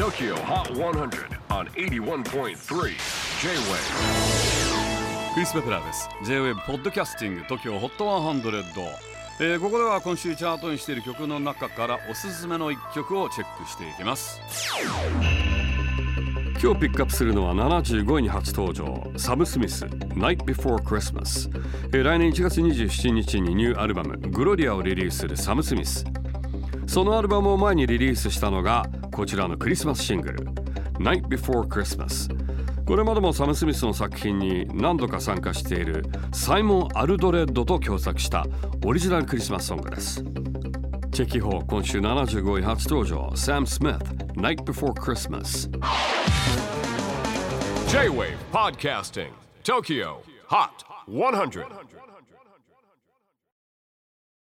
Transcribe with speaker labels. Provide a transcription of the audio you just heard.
Speaker 1: TOKYO HOT 100 on 81.3 J-WAVE
Speaker 2: クリス・ベプラーです。J-WAVE ポッドキャスティング TOKYO HOT 100、えーここでは今週チャートにしている曲の中からおすすめの一曲をチェックしていきます。今日ピックアップするのは75位に初登場。サム・スミス Night Before Christmas、えー来年1月27日にニューアルバムグロリアをリリースするサム・スミスそのアルバムを前にリリースしたのがこちらのクリスマスシングル Night Before Christmas これまでもサム・スミスの作品に何度か参加しているサイモン・アルドレッドと共作したオリジナルクリスマスソングです。チェキホー今週75位初登場 Sam Smith Night Before Christmas
Speaker 1: J-WAVE PODCASTING TOKYO HOT 100